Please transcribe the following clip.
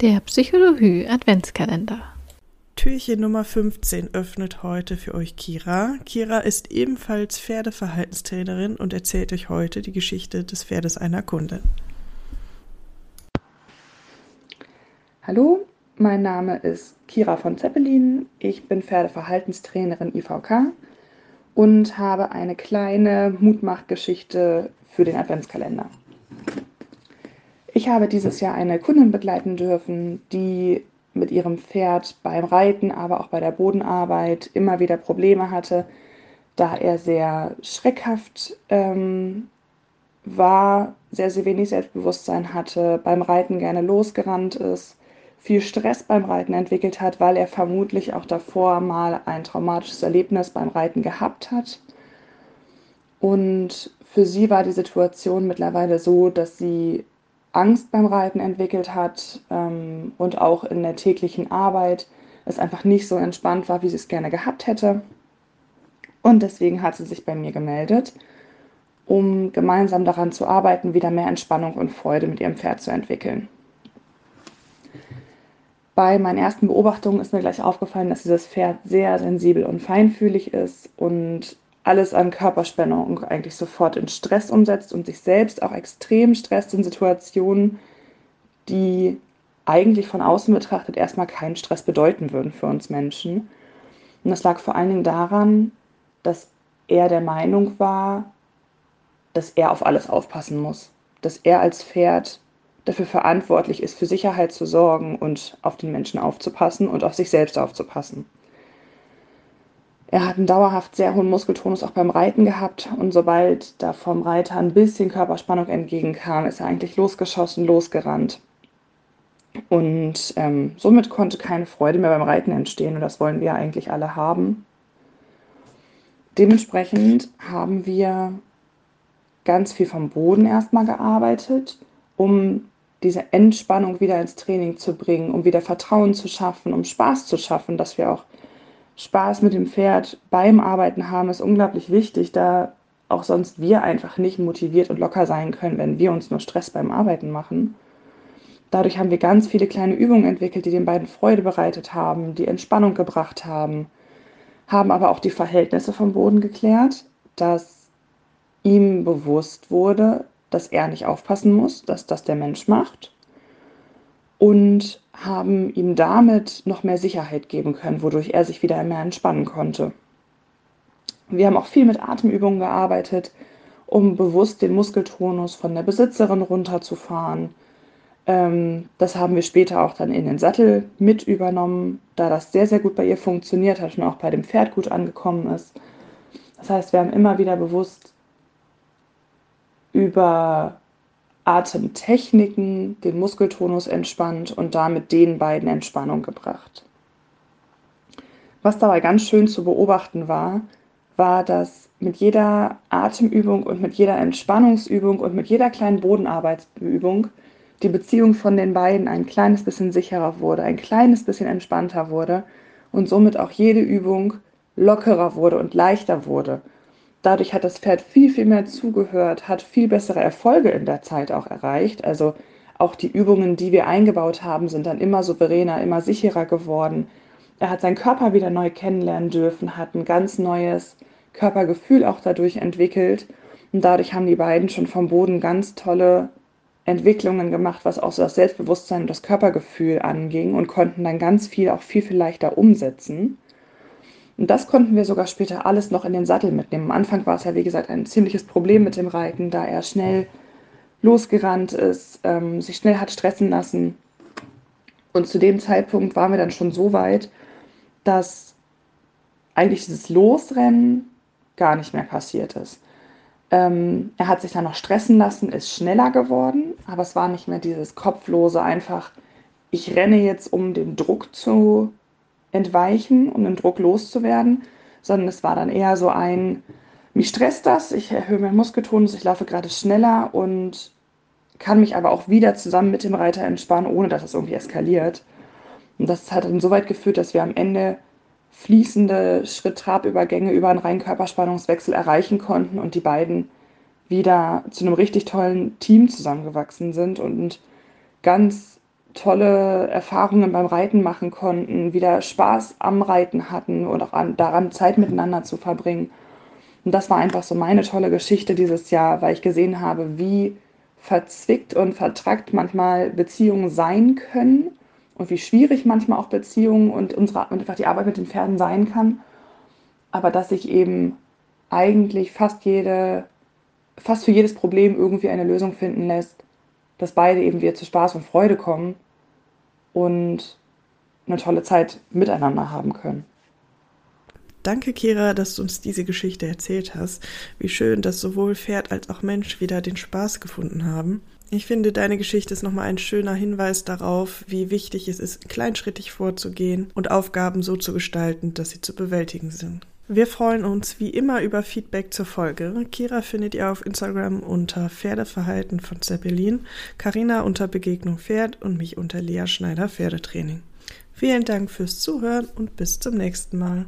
Der Psychologie Adventskalender. Türchen Nummer 15 öffnet heute für euch Kira. Kira ist ebenfalls Pferdeverhaltenstrainerin und erzählt euch heute die Geschichte des Pferdes einer Kundin. Hallo, mein Name ist Kira von Zeppelin. Ich bin Pferdeverhaltenstrainerin IVK und habe eine kleine Mutmachgeschichte für den Adventskalender. Ich habe dieses Jahr eine Kundin begleiten dürfen, die mit ihrem Pferd beim Reiten, aber auch bei der Bodenarbeit immer wieder Probleme hatte, da er sehr schreckhaft ähm, war, sehr, sehr wenig Selbstbewusstsein hatte, beim Reiten gerne losgerannt ist, viel Stress beim Reiten entwickelt hat, weil er vermutlich auch davor mal ein traumatisches Erlebnis beim Reiten gehabt hat. Und für sie war die Situation mittlerweile so, dass sie Angst beim Reiten entwickelt hat ähm, und auch in der täglichen Arbeit es einfach nicht so entspannt war, wie sie es gerne gehabt hätte. Und deswegen hat sie sich bei mir gemeldet, um gemeinsam daran zu arbeiten, wieder mehr Entspannung und Freude mit ihrem Pferd zu entwickeln. Bei meinen ersten Beobachtungen ist mir gleich aufgefallen, dass dieses Pferd sehr sensibel und feinfühlig ist und alles an Körperspannung eigentlich sofort in Stress umsetzt und sich selbst auch extrem stresst in Situationen, die eigentlich von außen betrachtet erstmal keinen Stress bedeuten würden für uns Menschen. Und das lag vor allen Dingen daran, dass er der Meinung war, dass er auf alles aufpassen muss, dass er als Pferd dafür verantwortlich ist, für Sicherheit zu sorgen und auf den Menschen aufzupassen und auf sich selbst aufzupassen. Er hat einen dauerhaft sehr hohen Muskeltonus auch beim Reiten gehabt und sobald da vom Reiter ein bisschen Körperspannung entgegenkam, ist er eigentlich losgeschossen, losgerannt. Und ähm, somit konnte keine Freude mehr beim Reiten entstehen und das wollen wir eigentlich alle haben. Dementsprechend haben wir ganz viel vom Boden erstmal gearbeitet, um diese Entspannung wieder ins Training zu bringen, um wieder Vertrauen zu schaffen, um Spaß zu schaffen, dass wir auch Spaß mit dem Pferd beim Arbeiten haben, ist unglaublich wichtig, da auch sonst wir einfach nicht motiviert und locker sein können, wenn wir uns nur Stress beim Arbeiten machen. Dadurch haben wir ganz viele kleine Übungen entwickelt, die den beiden Freude bereitet haben, die Entspannung gebracht haben, haben aber auch die Verhältnisse vom Boden geklärt, dass ihm bewusst wurde, dass er nicht aufpassen muss, dass das der Mensch macht und haben ihm damit noch mehr Sicherheit geben können, wodurch er sich wieder mehr entspannen konnte. Wir haben auch viel mit Atemübungen gearbeitet, um bewusst den Muskeltonus von der Besitzerin runterzufahren. Ähm, das haben wir später auch dann in den Sattel mit übernommen, da das sehr, sehr gut bei ihr funktioniert hat und auch bei dem Pferd gut angekommen ist. Das heißt, wir haben immer wieder bewusst über Atemtechniken den Muskeltonus entspannt und damit den beiden Entspannung gebracht. Was dabei ganz schön zu beobachten war, war, dass mit jeder Atemübung und mit jeder Entspannungsübung und mit jeder kleinen Bodenarbeitsübung die Beziehung von den beiden ein kleines bisschen sicherer wurde, ein kleines bisschen entspannter wurde und somit auch jede Übung lockerer wurde und leichter wurde Dadurch hat das Pferd viel, viel mehr zugehört, hat viel bessere Erfolge in der Zeit auch erreicht. Also auch die Übungen, die wir eingebaut haben, sind dann immer souveräner, immer sicherer geworden. Er hat seinen Körper wieder neu kennenlernen dürfen, hat ein ganz neues Körpergefühl auch dadurch entwickelt. Und dadurch haben die beiden schon vom Boden ganz tolle Entwicklungen gemacht, was auch so das Selbstbewusstsein und das Körpergefühl anging und konnten dann ganz viel auch viel, viel leichter umsetzen. Und das konnten wir sogar später alles noch in den Sattel mitnehmen. Am Anfang war es ja, wie gesagt, ein ziemliches Problem mit dem Reiten, da er schnell losgerannt ist, ähm, sich schnell hat stressen lassen. Und zu dem Zeitpunkt waren wir dann schon so weit, dass eigentlich dieses Losrennen gar nicht mehr passiert ist. Ähm, er hat sich dann noch stressen lassen, ist schneller geworden, aber es war nicht mehr dieses kopflose einfach, ich renne jetzt, um den Druck zu entweichen, um den Druck loszuwerden, sondern es war dann eher so ein, mich stresst das, ich erhöhe meinen Muskeltonus, ich laufe gerade schneller und kann mich aber auch wieder zusammen mit dem Reiter entspannen, ohne dass es irgendwie eskaliert. Und das hat dann so weit geführt, dass wir am Ende fließende Schritt-Trab-Übergänge über einen reinen Körperspannungswechsel erreichen konnten und die beiden wieder zu einem richtig tollen Team zusammengewachsen sind und ganz tolle Erfahrungen beim Reiten machen konnten, wieder Spaß am Reiten hatten und auch an, daran Zeit miteinander zu verbringen. Und das war einfach so meine tolle Geschichte dieses Jahr, weil ich gesehen habe, wie verzwickt und vertrackt manchmal Beziehungen sein können und wie schwierig manchmal auch Beziehungen und unsere und einfach die Arbeit mit den Pferden sein kann. Aber dass sich eben eigentlich fast jede, fast für jedes Problem irgendwie eine Lösung finden lässt, dass beide eben wieder zu Spaß und Freude kommen und eine tolle Zeit miteinander haben können. Danke, Kira, dass du uns diese Geschichte erzählt hast. Wie schön, dass sowohl Pferd als auch Mensch wieder den Spaß gefunden haben. Ich finde, deine Geschichte ist nochmal ein schöner Hinweis darauf, wie wichtig es ist, kleinschrittig vorzugehen und Aufgaben so zu gestalten, dass sie zu bewältigen sind. Wir freuen uns wie immer über Feedback zur Folge. Kira findet ihr auf Instagram unter Pferdeverhalten von Zeppelin, Karina unter Begegnung Pferd und mich unter Lea Schneider Pferdetraining. Vielen Dank fürs Zuhören und bis zum nächsten Mal.